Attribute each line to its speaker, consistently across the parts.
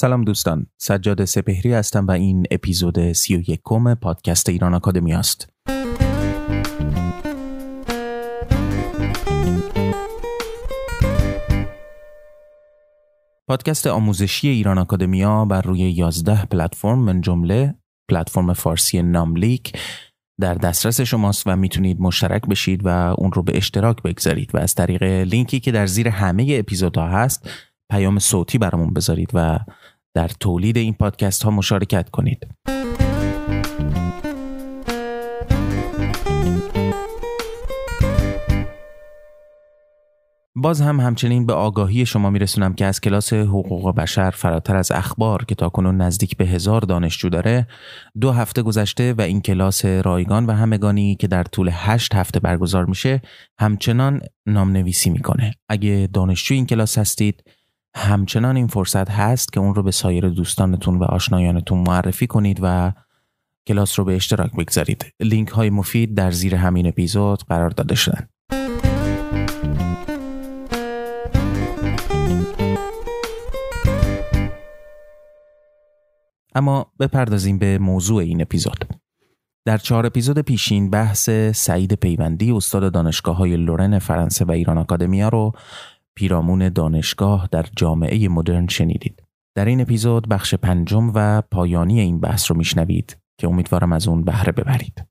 Speaker 1: سلام دوستان سجاد سپهری هستم و این اپیزود سی و یکم پادکست ایران اکادمی است. پادکست آموزشی ایران اکادمیا بر روی 11 پلتفرم من جمله پلتفرم فارسی ناملیک در دسترس شماست و می‌تونید مشترک بشید و اون رو به اشتراک بگذارید و از طریق لینکی که در زیر همه اپیزودها هست پیام صوتی برامون بذارید و در تولید این پادکست ها مشارکت کنید. باز هم همچنین به آگاهی شما میرسونم که از کلاس حقوق بشر فراتر از اخبار که تاکنون نزدیک به هزار دانشجو داره دو هفته گذشته و این کلاس رایگان و همگانی که در طول هشت هفته برگزار میشه همچنان نامنویسی می‌کنه اگه دانشجو این کلاس هستید همچنان این فرصت هست که اون رو به سایر دوستانتون و آشنایانتون معرفی کنید و کلاس رو به اشتراک بگذارید لینک های مفید در زیر همین اپیزود قرار داده شدن اما بپردازیم به موضوع این اپیزود. در چهار اپیزود پیشین بحث سعید پیوندی استاد دانشگاه های لورن فرانسه و ایران آکادمیا رو پیرامون دانشگاه در جامعه مدرن شنیدید. در این اپیزود بخش پنجم و پایانی این بحث رو میشنوید که امیدوارم از اون بهره ببرید.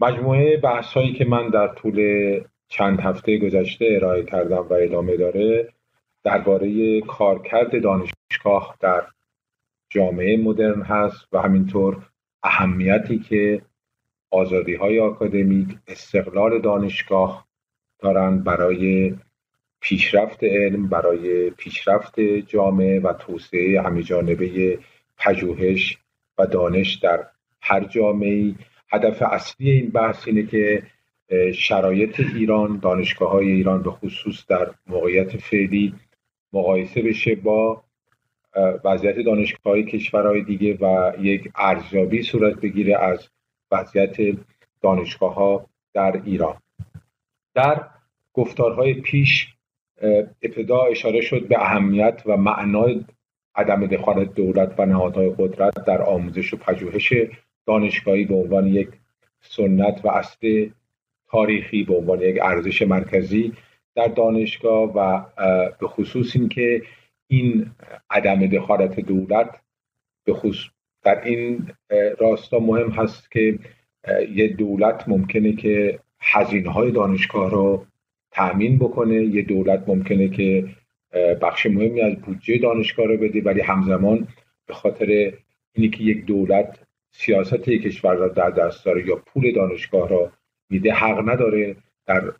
Speaker 2: مجموعه بحث هایی که من در طول چند هفته گذشته ارائه کردم و ادامه داره درباره کارکرد دانشگاه در جامعه مدرن هست و همینطور اهمیتی که آزادی های آکادمیک استقلال دانشگاه دارند برای پیشرفت علم برای پیشرفت جامعه و توسعه همه جانبه پژوهش و دانش در هر جامعه هدف اصلی این بحث اینه که شرایط ایران دانشگاه های ایران به خصوص در موقعیت فعلی مقایسه بشه با وضعیت دانشگاه های کشورهای دیگه و یک ارزیابی صورت بگیره از وضعیت دانشگاه ها در ایران. در گفتارهای پیش ابتدا اشاره شد به اهمیت و معنای عدم دخالت دولت و نهادهای قدرت در آموزش و پژوهش دانشگاهی به عنوان یک سنت و اصل تاریخی به عنوان یک ارزش مرکزی در دانشگاه و به خصوص اینکه این عدم دخالت دولت به خصوص در این راستا مهم هست که یه دولت ممکنه که هزینه های دانشگاه رو تأمین بکنه یه دولت ممکنه که بخش مهمی از بودجه دانشگاه رو بده ولی همزمان به خاطر اینی که یک دولت سیاست یک کشور را در دست داره یا پول دانشگاه را میده حق نداره در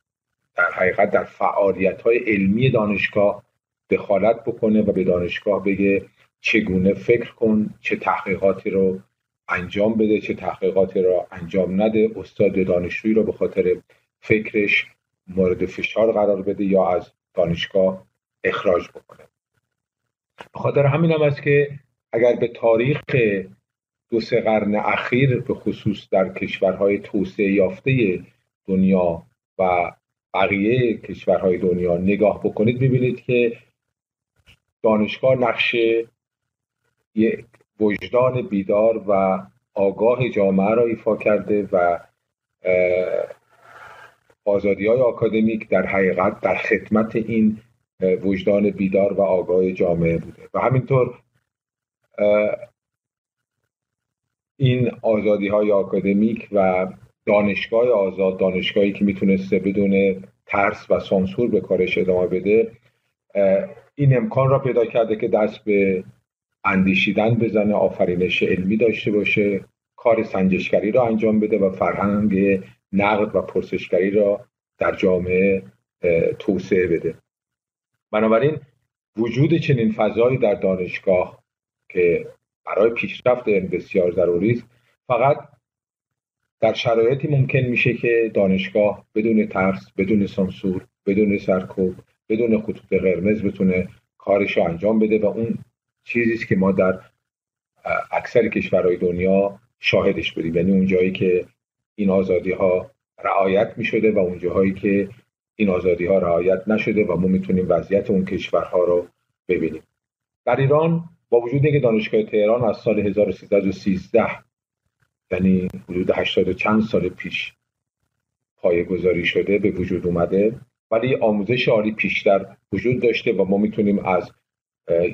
Speaker 2: در حقیقت در فعالیت های علمی دانشگاه دخالت بکنه و به دانشگاه بگه چگونه فکر کن چه تحقیقاتی رو انجام بده چه تحقیقاتی رو انجام نده. استاد دانشجویی رو به خاطر فکرش مورد فشار قرار بده یا از دانشگاه اخراج بکنه. به خاطر همین هم است که اگر به تاریخ دو سه قرن اخیر به خصوص در کشورهای توسعه یافته دنیا و بقیه کشورهای دنیا نگاه بکنید ببینید که دانشگاه نقش یک وجدان بیدار و آگاه جامعه را ایفا کرده و آزادی های آکادمیک در حقیقت در خدمت این وجدان بیدار و آگاه جامعه بوده. و همینطور این آزادی های آکادمیک و دانشگاه آزاد دانشگاهی که می‌تونسته بدون ترس و سانسور به کارش ادامه بده این امکان را پیدا کرده که دست به اندیشیدن بزنه آفرینش علمی داشته باشه کار سنجشگری را انجام بده و فرهنگ نقد و پرسشگری را در جامعه توسعه بده. بنابراین وجود چنین فضایی در دانشگاه که برای پیشرفت بسیار ضروری است فقط در شرایطی ممکن میشه که دانشگاه بدون ترس بدون سانسور بدون سرکوب بدون خطوط قرمز بتونه کارش رو انجام بده و اون چیزی که ما در اکثر کشورهای دنیا شاهدش بودیم. یعنی اون جایی که این آزادی ها رعایت می شده و اون جاهایی که این آزادی ها رعایت نشده و ما می‌تونیم وضعیت اون کشورها رو ببینیم. در ایران با وجود اینکه دانشگاه تهران از سال 1313 یعنی حدود 80 چند سال پیش پایه گذاری شده به وجود اومده ولی آموزش عالی پیشتر وجود داشته و ما می‌تونیم از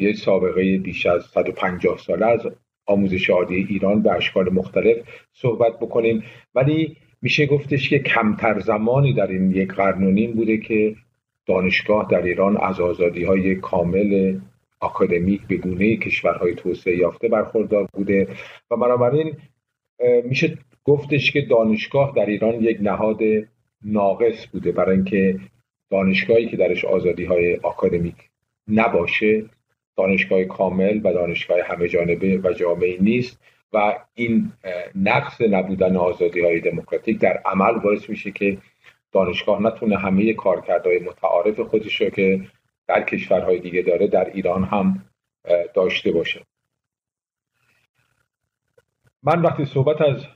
Speaker 2: یه سابقه بیش از 150 ساله از آموزش عالی ایران به اشکال مختلف صحبت بکنیم. ولی میشه گفتش که کمتر زمانی در این یک قرن و نیم بوده که دانشگاه در ایران از آزادی های کامل آکادمیک به گونه کشورهای توسعه یافته برخوردار بوده و بنابراین میشه گفتش که دانشگاه در ایران یک نهاد ناقص بوده برای اینکه دانشگاهی که درش آزادی های آکادمیک نباشه دانشگاه کامل و دانشگاه همه جانبه و جامعی نیست و این نقص نبودن آزادی های دموکراتیک در عمل باعث میشه که دانشگاه نتونه همه کارکردهای متعارف خودش رو که در کشورهای دیگه داره در ایران هم داشته باشه. من وقتی صحبت از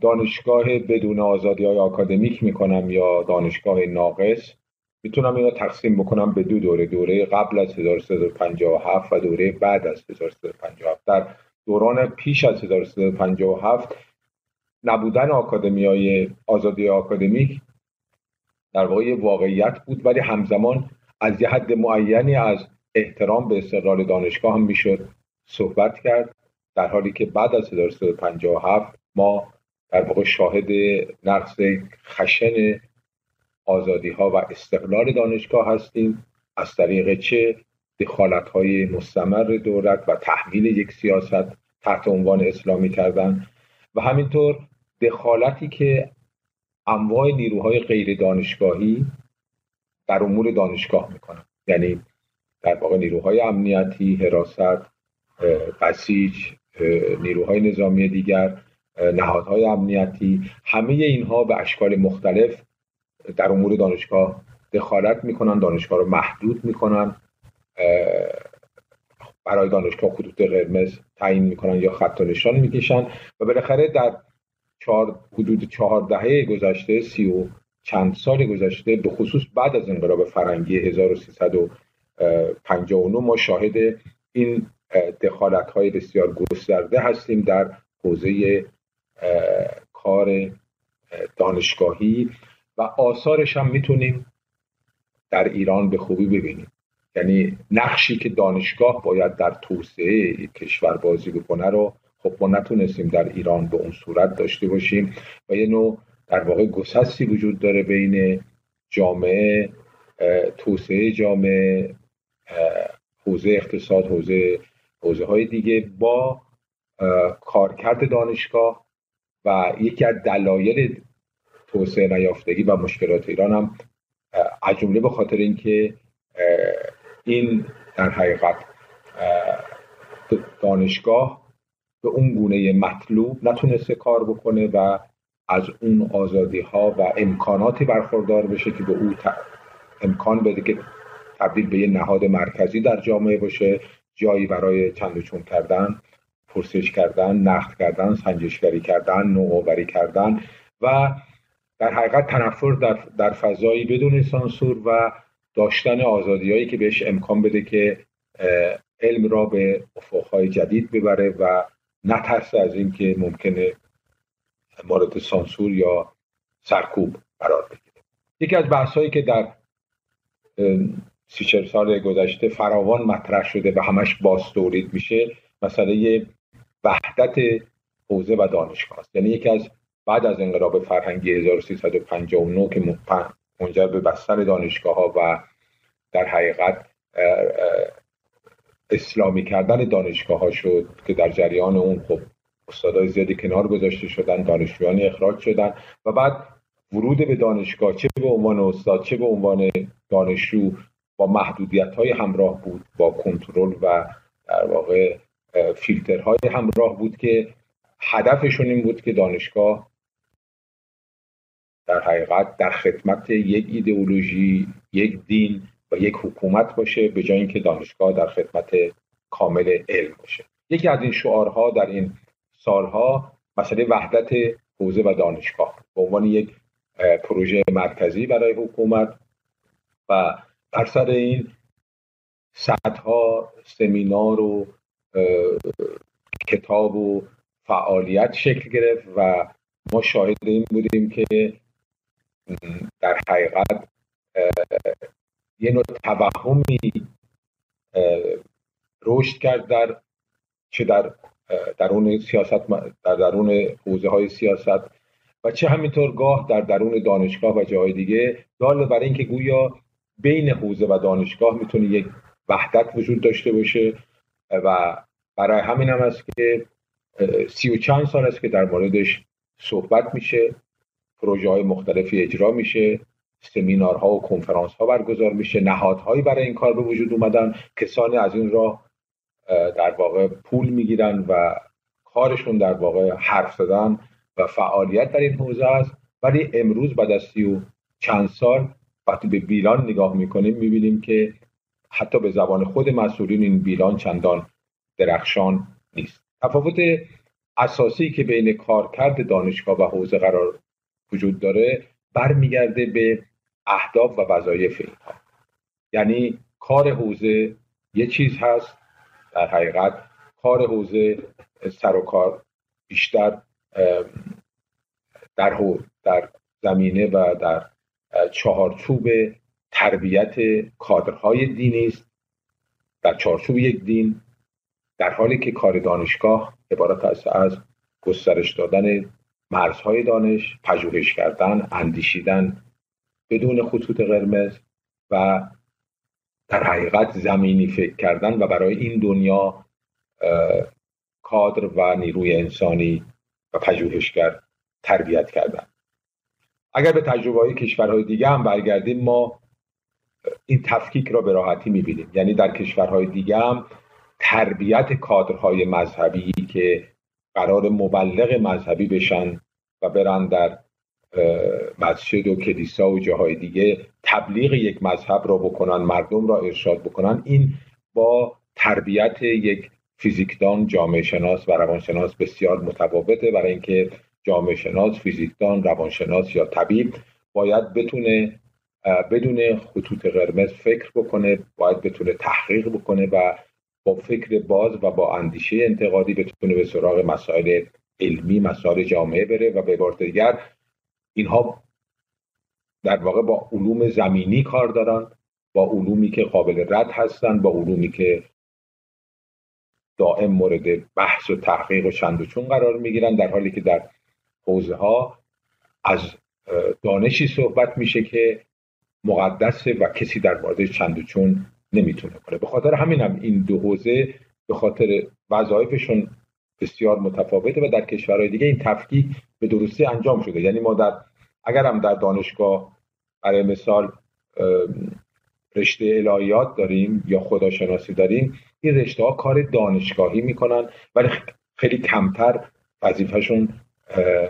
Speaker 2: دانشگاه بدون آزادی های آکادمیک می‌کنم یا دانشگاه ناقص. می‌تونم اینو تقسیم بکنم به دو دوره. دوره قبل از 1357 و دوره بعد از 1357 در دوران پیش از 1357 نبودن آکادمی های آزادی آکادمیک در واقع واقعیت بود ولی همزمان از یه حد معینی از احترام به استقلال دانشگاه هم می‌شد صحبت کرد در حالی که بعد از 1357 ما در واقع شاهد نقص خشن آزادی ها و استقلال دانشگاه هستیم. از طریق چه؟ دخالت های مستمر دولت و تحمیل یک سیاست تحت عنوان اسلامی کردن. و همینطور دخالتی که انواع نیروهای غیر دانشگاهی در امور دانشگاه می‌کنن یعنی در واقع نیروهای امنیتی حراست بسیج نیروهای نظامی دیگر نهادهای امنیتی همه اینها به اشکال مختلف در امور دانشگاه دخالت می‌کنن دانشگاه رو محدود می‌کنن برای دانشگاه خطوط قرمز تعیین می‌کنن یا خط و نشان می‌کشن و بالاخره در چهار حدود چهار دهه گذشته سی و چند سال گذشته به خصوص بعد از انقلاب فرنگی 1359 ما شاهد این دخالت های بسیار گسترده هستیم در حوزه کار دانشگاهی و آثارش هم می‌تونیم در ایران به خوبی ببینیم. یعنی نقشی که دانشگاه باید در توسعه کشور بازی بکنه رو خب ما نتونستیم در ایران به اون صورت داشته باشیم و یه نوع در واقع گسستی وجود داره بین جامعه توسعه جامعه حوزه اقتصاد حوزه حوزه های دیگه با کارکرد دانشگاه و یکی از دلایل توسعه نیافتگی و مشکلات ایران هم از جمله به خاطر اینکه این در حقیقت دانشگاه به اون گونه مطلوب نتونسته کار بکنه و از اون آزادی ها و امکاناتی برخوردار بشه که به او امکان بده که تبدیل به یه نهاد مرکزی در جامعه باشه جایی برای چند چون کردن. پرسش کردن نقد کردن سنجشگری کردن نوآوری کردن و در حقیقت تنفر در, در فضایی بدون سانسور و داشتن آزادیهایی که بهش امکان بده که علم را به افقهای جدید ببره و نترسه از اینکه ممکنه مورد سانسور یا سرکوب قرار بگیره. یکی از بحث که در سی سال گذشته فراوان مطرح شده و همش باز تولید میشه مسئله وحدت حوزه و دانشگاه است. یعنی یکی از بعد از انقلاب فرهنگی 1359 که منجر به بستن دانشگاه ها و در حقیقت اسلامی کردن دانشگاه ها شد که در جریان اون خب استادای زیادی کنار گذاشته شدن دانشجویانی اخراج شدن و بعد ورود به دانشگاه چه به عنوان استاد چه به عنوان دانشجو با محدودیت های همراه بود با کنترل و در واقع فیلترهای همراه بود که هدفشون این بود که دانشگاه در حقیقت در خدمت یک ایدئولوژی یک دین و یک حکومت باشه به جای اینکه دانشگاه در خدمت کامل علم باشه. یکی از این شعارها در این سالها مسئله وحدت حوزه و دانشگاه به عنوان یک پروژه مرکزی برای حکومت و بر سر این صدها سمینار و کتاب و فعالیت شکل گرفت و ما شاهد این بودیم که در حقیقت یه نوع توهمی رشد کرد در چه در درون سیاست در درون حوزه های سیاست و چه همینطور گاه در درون دانشگاه و جاهای دیگه. دال برای اینکه گویا بین حوزه و دانشگاه می‌تونه یک وحدت وجود داشته باشه. و برای همین هم است که سی و چند سال است که در موردش صحبت میشه پروژه های مختلفی اجرا میشه سمینارها و کنفرانس ها برگزار میشه نهادهایی برای این کار به وجود اومدن کسانی از این راه در واقع پول می‌گیرن و کارشون در واقع حرف زدن و فعالیت در این حوزه است. ولی امروز بعد از سی و چند سال وقتی به بیلان نگاه می‌کنیم می‌بینیم که حتی به زبان خود مسئولین این بیلان چندان درخشان نیست. تفاوت اساسی که بین کارکرد دانشگاه و حوزه قرار وجود داره برمیگرده به اهداف و وظایف اینها. یعنی کار حوزه یه چیز هست در حقیقت کار حوزه سر و کار بیشتر در در زمینه و در چهارچوب تربیت کادرهای دینی است در چارچوب یک دین در حالی که کار دانشگاه عبارت است از گسترش دادن مرزهای دانش پژوهش کردن اندیشیدن بدون خطوط قرمز و در حقیقت زمینی فکر کردن و برای این دنیا کادر و نیروی انسانی و پژوهشگر تربیت کردن. اگر به تجربه های کشورهای دیگه هم برگردیم ما این تفکیک را به راحتی می‌بینیم. یعنی در کشورهای دیگه هم تربیت کادرهای مذهبی که قرار مبلغ مذهبی بشن و برن در مسجد و کلیسا و جاهای دیگه تبلیغ یک مذهب را بکنن مردم را ارشاد بکنن این با تربیت یک فیزیکدان جامعه شناس و روانشناس بسیار متفاوته. برای اینکه جامعه شناس فیزیکدان روانشناس یا طبیب باید بتونه بدون خطوط قرمز فکر بکنه باید بتونه تحقیق بکنه و با فکر باز و با اندیشه انتقادی بتونه به سراغ مسائل علمی مسائل جامعه بره و به بار دیگر اینها در واقع با علوم زمینی کار دارن با علومی که قابل رد هستن با علومی که دائم مورد بحث و تحقیق و چند و چون قرار می‌گیرن در حالی که در حوزه ها از دانشی صحبت میشه که مقدسه و کسی در مورد چند چون نمی‌تونه کنه. به خاطر همین هم این دو حوزه به خاطر وظایفشون بسیار متفاوته و در کشورهای دیگه این تفکیک به درستی انجام شده. یعنی ما در اگر هم در دانشگاه برای مثال رشته الهیات داریم یا خداشناسی داریم این رشته ها کار دانشگاهی می‌کنن ولی خیلی کمتر وظیفهشون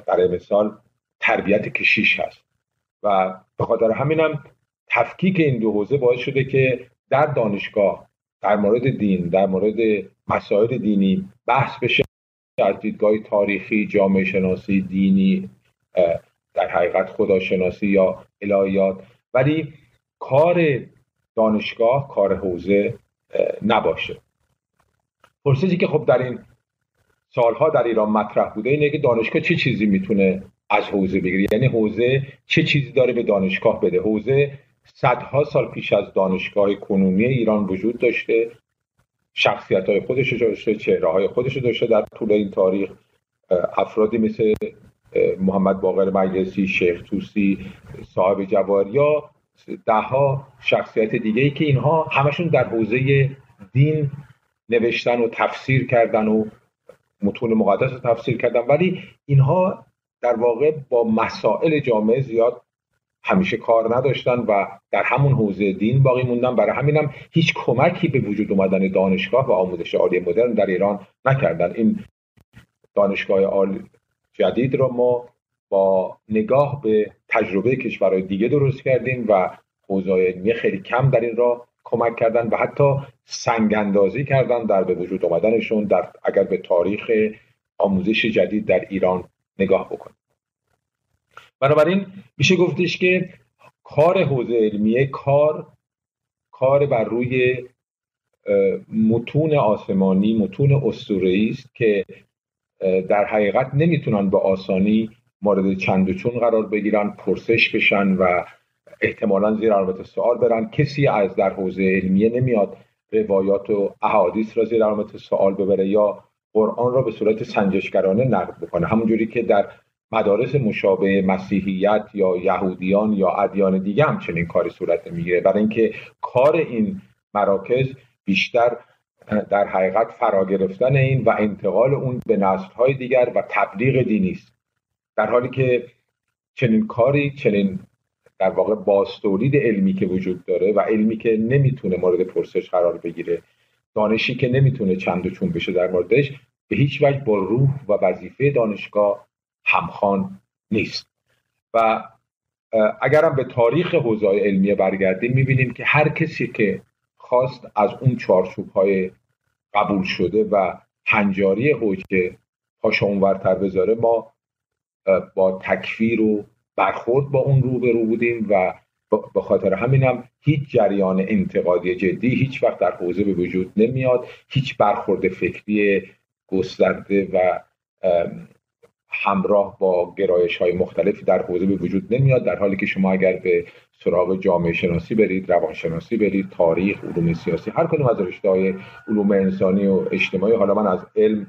Speaker 2: برای مثال تربیت کشیش هست. و به خاطر همینم تفکیک این دو حوزه باعث شده که در دانشگاه در مورد دین در مورد مسائل دینی بحث بشه. از دیدگاه تاریخی جامعه شناسی دینی در حقیقت خداشناسی یا الهیات. ولی کار دانشگاه کار حوزه نباشه. پرسشی که خب در این سالها در ایران مطرح بوده اینه که دانشگاه چه چیزی می‌تونه از حوزه بگیره؟ یعنی حوزه چه چیزی داره به دانشگاه بده؟ حوزه صدها سال پیش از دانشگاه کنونی ایران وجود داشته شخصیت های خودش داشته چهره های خودش داشته در طول این تاریخ. افرادی مثل محمد باقر مجلسی شیخ توسی صاحب جوار یا دهها شخصیت دیگه ای که اینها همشون در حوزه دین نوشتن و تفسیر کردن و متون مقدس رو تفسیر کردن. ولی اینها در واقع با مسائل جامعه زیاد همیشه کار نداشتن و در همون حوزه دین باقی موندن. برای همینم هیچ کمکی به وجود اومدن دانشگاه و آموزش عالی مدرن در ایران نکردن. این دانشگاه عالی جدید رو ما با نگاه به تجربه کشورهای دیگه درست کردیم و حوزه علمی خیلی کم در این راه کمک کردن و حتی سنگ اندازی کردن در به وجود آمدنشون در اگر به تاریخ آموزش جدید در ایران نگاه بکنیم. بنابراین میشه گفتش که کار حوزه علمیه کار کار بر روی متون آسمانی متون اسطوره‌ای است که در حقیقت نمی‌تونن به آسانی مورد چند و چون قرار بگیرن پرسش بشن و احتمالا زیر علامت سوال برن. کسی از در حوزه علمیه نمیاد روایات و احادیث را زیر علامت سوال ببره یا قرآن را به صورت سنجشگرانه نقد بکنه. همونجوری که در مدارس مشابه مسیحیت یا یهودیان یا ادیان دیگه هم چنین کاری صورت می‌گیره. برای اینکه کار این مراکز بیشتر در حقیقت فرا گرفتن این و انتقال اون به نسلهای دیگر و تبلیغ دینی است. در حالی که چنین کاری چنین در واقع باستولید علمی که وجود داره و علمی که نمی‌تونه مورد پرسش قرار بگیره دانشی که نمی‌تونه چند و چون بشه در موردش به هیچ وجه با روح و وظیفه دانشگاه همخوان نیست. و اگرم به تاریخ حوزه علمیه برگردیم می‌بینیم که هر کسی که خواست از اون چارچوب های قبول شده و هنجاری حوزه پاشا اونورتر بذاره ما با تکفیر و برخورد با اون رو به رو بودیم و به خاطر همینم هیچ جریان انتقادی جدی هیچ وقت در حوزه به وجود نمیاد. هیچ برخورد فکری گسترده و همراه با گرایش های مختلفی در حوزه به وجود نمیاد در حالی که شما اگر به سراغ جامعه شناسی برید روانشناسی برید تاریخ علوم سیاسی هر کدوم از رشته های علوم انسانی و اجتماعی حالا من از علم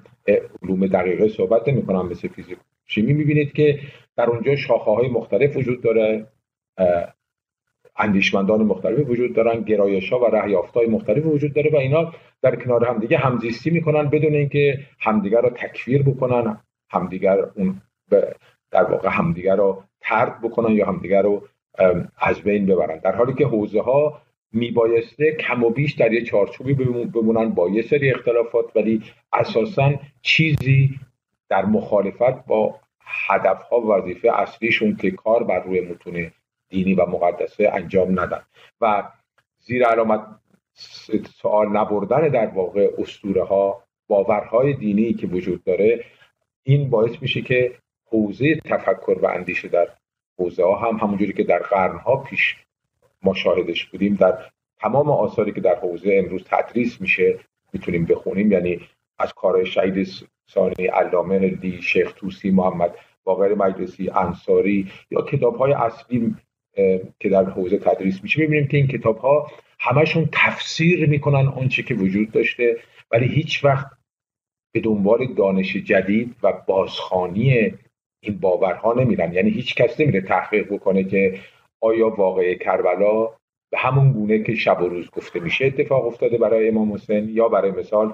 Speaker 2: علوم دقیقه صحبت نمی کنم مثل فیزیک شیمی می‌بینید که در اونجا شاخه های مختلف وجود داره اندیشمندان مختلفی وجود دارن گرایش ها و رهیافت های مختلفی وجود داره و اینا در کنار همدیگه همزیستی می‌کنن بدون اینکه همدیگر رو تکفیر بکنن. همدیگر اون در واقع همدیگر رو ترد بکنن یا همدیگر رو از بین ببرن. در حالی که حوزه ها میبایسته کم و بیش در یه چارچوبی بمونن با یه سری اختلافات ولی اساسا چیزی در مخالفت با هدف ها و وظیفه اصلیشون که کار بر روی متون دینی و مقدسه انجام ندن. و زیر علامت سوال نبردن در واقع اسطوره ها باورهای دینی که وجود داره این باعث میشه که حوزه تفکر و اندیشه در حوزه ها هم همونجوری که در ها پیش ما شاهدش بودیم در تمام آثاری که در حوزه امروز تدریس میشه می‌تونیم بخونیم. یعنی از کارهای شهید ثانی علامه هلدی شیخ توسی محمد باقر مجلسی انصاری یا کتاب های اصلی که در حوزه تدریس میشه می‌بینیم که این کتاب ها همشون تفسیر می‌کنن آنچه که وجود داشته ولی هیچ وقت به دنبال دانش جدید و بازخانی این باورها نمیرن. یعنی هیچ کس نمیره تحقیق بکنه که آیا واقعه کربلا به همون گونه که شب و روز گفته میشه اتفاق افتاده برای امام حسین یا برای مثال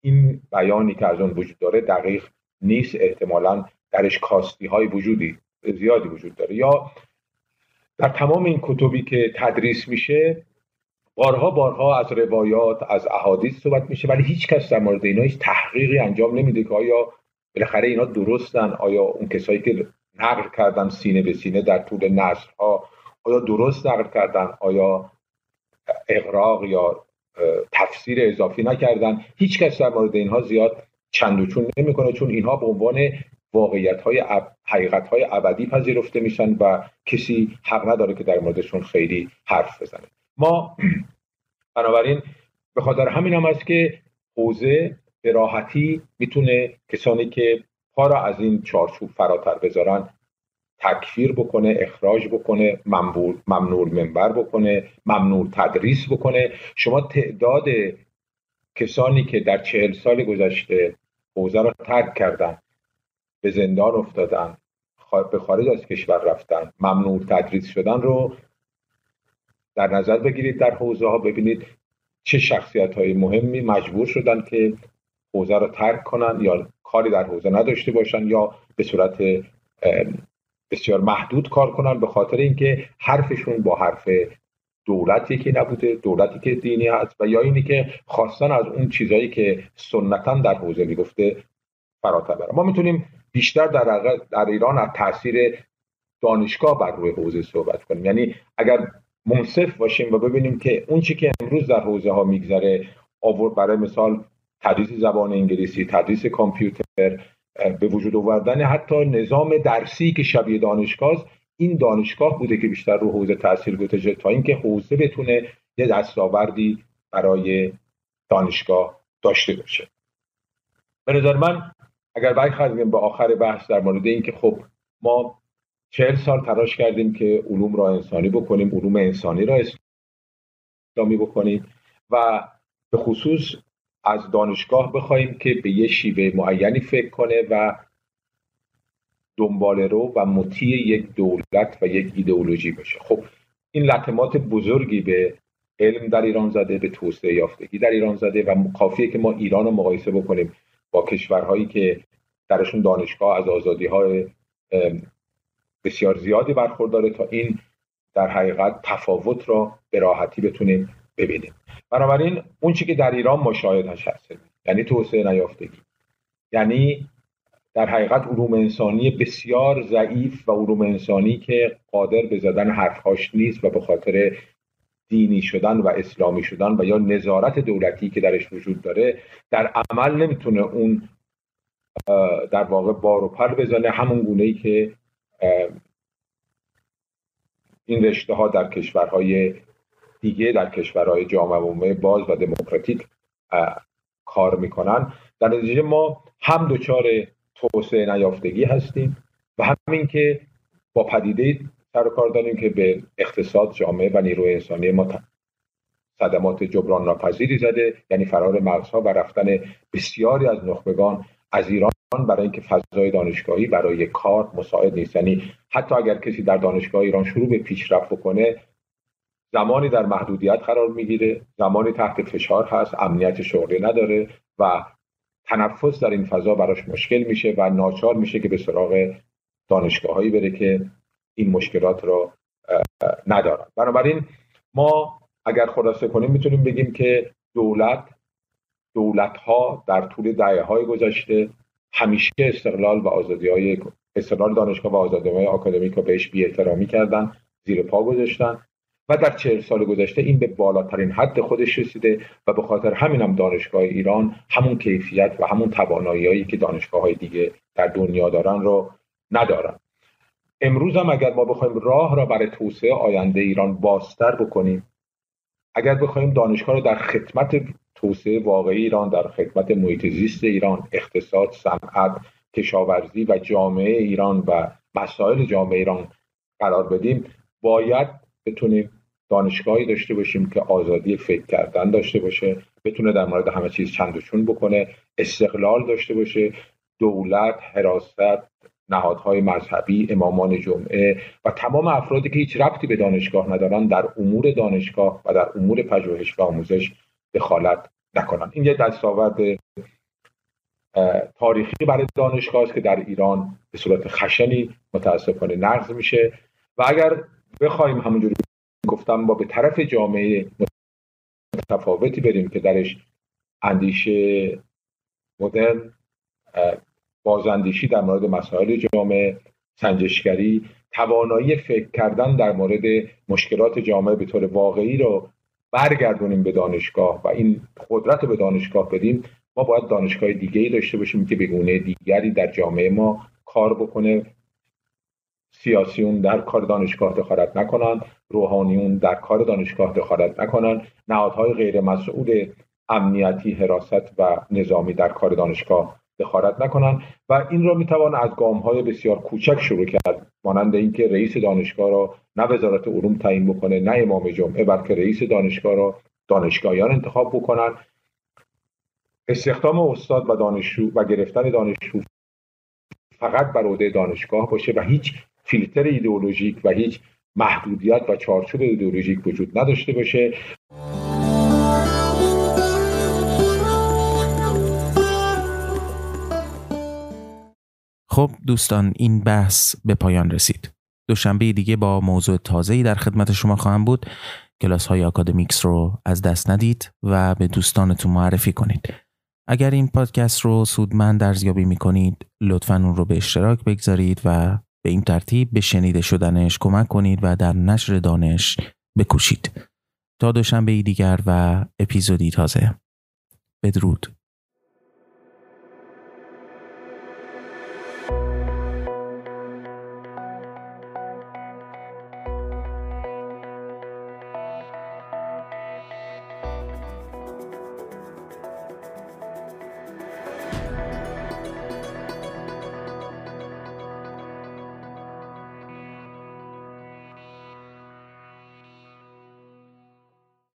Speaker 2: این بیانی که از اون وجود داره دقیق نیست. احتمالا درش کاستی های وجودی زیادی وجود داره. یا در تمام این کتبی که تدریس میشه بارها بارها از روایات از احادیث صحبت میشه ولی هیچ کس در مورد اینا هیچ تحقیقی انجام نمیده که آیا بالاخره اینا درستن آیا اون کسایی که نقل کردن سینه به سینه در طول نسل ها آیا درست نقل کردن آیا اقراق یا تفسیر اضافی نکردن هیچ کس در مورد اینها زیاد چند و چون نمی‌کنه چون اینها به عنوان واقعیت های حقیقت های ابدی پذیرفته میشن و کسی حق نداره که در موردشون خیلی حرف بزنه. ما بنابراین به خاطر همین هم است که حوزه به راحتی می‌تونه کسانی که پا را از این چارچوب فراتر بذارن تکفیر بکنه اخراج بکنه ممنوع منبر بکنه ممنوع تدریس بکنه. شما تعداد کسانی که در چهل سال گذشته حوزه را ترک کردن به زندان افتادن به خارج از کشور رفتن ممنوع تدریس شدن رو در نظر بگیرید در حوزه ها ببینید چه شخصیت های مهمی مجبور شدن که حوزه رو ترک کنن یا کاری در حوزه نداشته باشن یا به صورت بسیار محدود کار کنن به خاطر اینکه حرفشون با حرف دولت یکی نبوده دولتی که دینی هست و یا اینی که خواستن از اون چیزهایی که سنتا در حوزه می‌گفته فراتر برن ما می‌تونیم بیشتر در, در ایران از تاثیر دانشگاه بر روی حوزه صحبت کنیم. یعنی اگر منصف باشیم و ببینیم که اون چی که امروز در حوزه ها میگذره آورد برای مثال تدریس زبان انگلیسی تدریس کامپیوتر به وجود آوردن حتی نظام درسی که شبیه دانشگاه این دانشگاه بوده که بیشتر رو حوزه تاثیر گذاشته تا اینکه حوزه بتونه یه دستاوردی برای دانشگاه داشته باشه. به نظر من اگر برگردیم به آخر بحث در مورد اینکه خب ما چهل سال تلاش کردیم که علوم را انسانی بکنیم علوم انسانی را اسلامی بکنیم و به خصوص از دانشگاه بخوایم که به یه شیوه معینی فکر کنه و دنبال رو و مطیع یک دولت و یک ایدئولوژی باشه. خب این لطمات بزرگی به علم در ایران زده به توسعه یافتگی در ایران زده و کافیه که ما ایران رو مقایسه بکنیم با کشورهایی که درشون دانشگاه از آزادی های بسیار زیادی برخورداره تا این در حقیقت تفاوت را به راحتی بتونیم ببینیم. بنابراین اون چی که در ایران مشاهدش هست یعنی توسعه نیافتگی. یعنی در حقیقت علوم انسانی بسیار ضعیف و علوم انسانی که قادر به زدن حرفهاش نیست و به خاطر دینی شدن و اسلامی شدن و یا نظارت دولتی که درش وجود داره در عمل نمی‌تونه اون در واقع بار و پر بزنه همون گونه ای که این رشته ها در کشورهای دیگه در کشورهای جامعه باز و دموکراتیک کار می‌کنن. در نتیجه ما هم دچار توسعه نیافتگی هستیم و همین که با پدیده سر کار داریم که به اقتصاد جامعه و نیروی انسانی ما صدمات جبران ناپذیری زده یعنی فرار مرزها و رفتن بسیاری از نخبگان از ایران برای اینکه فضای دانشگاهی برای کار مساعد نیست. یعنی حتی اگر کسی در دانشگاه ایران شروع به پیشرفت بکنه زمانی در محدودیت قرار می‌گیره زمانی تحت فشار هست امنیت شغلی نداره و تنفس در این فضا براش مشکل میشه و ناچار میشه که به سراغ دانشگاه هایی بره که این مشکلات را ندارن. بنابراین ما اگر خلاصه کنیم می‌تونیم بگیم که دولت دولت ها در طول دهه های گذشته همیشه استقلال و آزادی های استقلال دانشگاه و آزادی های آکادمیک رو بهش بی کردن زیر پا گذاشتن و در چهل سال گذشته این به بالاترین حد خودش رسیده و به خاطر همین هم دانشگاه ایران همون کیفیت و همون توانایی که دانشگاه های دیگه در دنیا دارن رو ندارن. امروز هم اگر ما بخوایم راه را برای توسعه آینده ایران بازتر بکنیم اگر بخوایم دانشگاه رو در خدمت توسعه واقعی ایران در خدمت محیط زیست ایران اقتصاد صنعت کشاورزی و جامعه ایران و مسائل جامعه ایران قرار بدیم. باید بتونیم دانشگاهی داشته باشیم که آزادی فکر کردن داشته باشه بتونه در مورد همه چیز چندشون بکنه استقلال داشته باشه دولت حراست نهادهای مذهبی امامان جمعه و تمام افرادی که هیچ ربطی به دانشگاه ندارن در امور دانشگاه و در امور پژوهش و آموزش دخالت نکنن این یه دستاورد تاریخی برای دانشگاه است که در ایران به صورت خشنی متاسفانه نقض میشه. و اگر بخوایم همونجوری گفتم با به طرف جامعه متفاوتی بریم که درش اندیشه مدرن بازاندیشی در مورد مسائل جامعه سنجشگری توانایی فکر کردن در مورد مشکلات جامعه به طور واقعی رو برگردونیم به دانشگاه و این قدرت رو به دانشگاه بدیم ما باید دانشگاه دیگه ای داشته باشیم که به گونه دیگری در جامعه ما کار بکنه. سیاسیون در کار دانشگاه دخالت نکنن روحانیون در کار دانشگاه دخالت نکنن. نهادهای غیر مسئول امنیتی حراست و نظامی در کار دانشگاه دخالت نکنن و این را می‌توان از گام های بسیار کوچک شروع کرد مانند اینکه رئیس دانشگاه را نه وزارت علوم تعیین بکنه نه امام جمعه بلکه رئیس دانشگاه را دانشگاهیان انتخاب بکنن. استخدام استاد و دانشجو و گرفتن دانشجو فقط بر عهده دانشگاه باشه و هیچ فیلتر ایدئولوژیک و هیچ محدودیت و چارچوب ایدئولوژیک وجود نداشته باشه.
Speaker 1: خب دوستان این بحث به پایان رسید. دوشنبه دیگه با موضوع تازه‌ای در خدمت شما خواهم بود. کلاس های آکادمیکس رو از دست ندید و به دوستانتون معرفی کنید. اگر این پادکست رو سودمند ارزیابی می کنید لطفا اون رو به اشتراک بگذارید و به این ترتیب به شنیده شدنش کمک کنید و در نشر دانش بکوشید. تا دوشنبه دیگر و اپیزودی تازه. بدرود.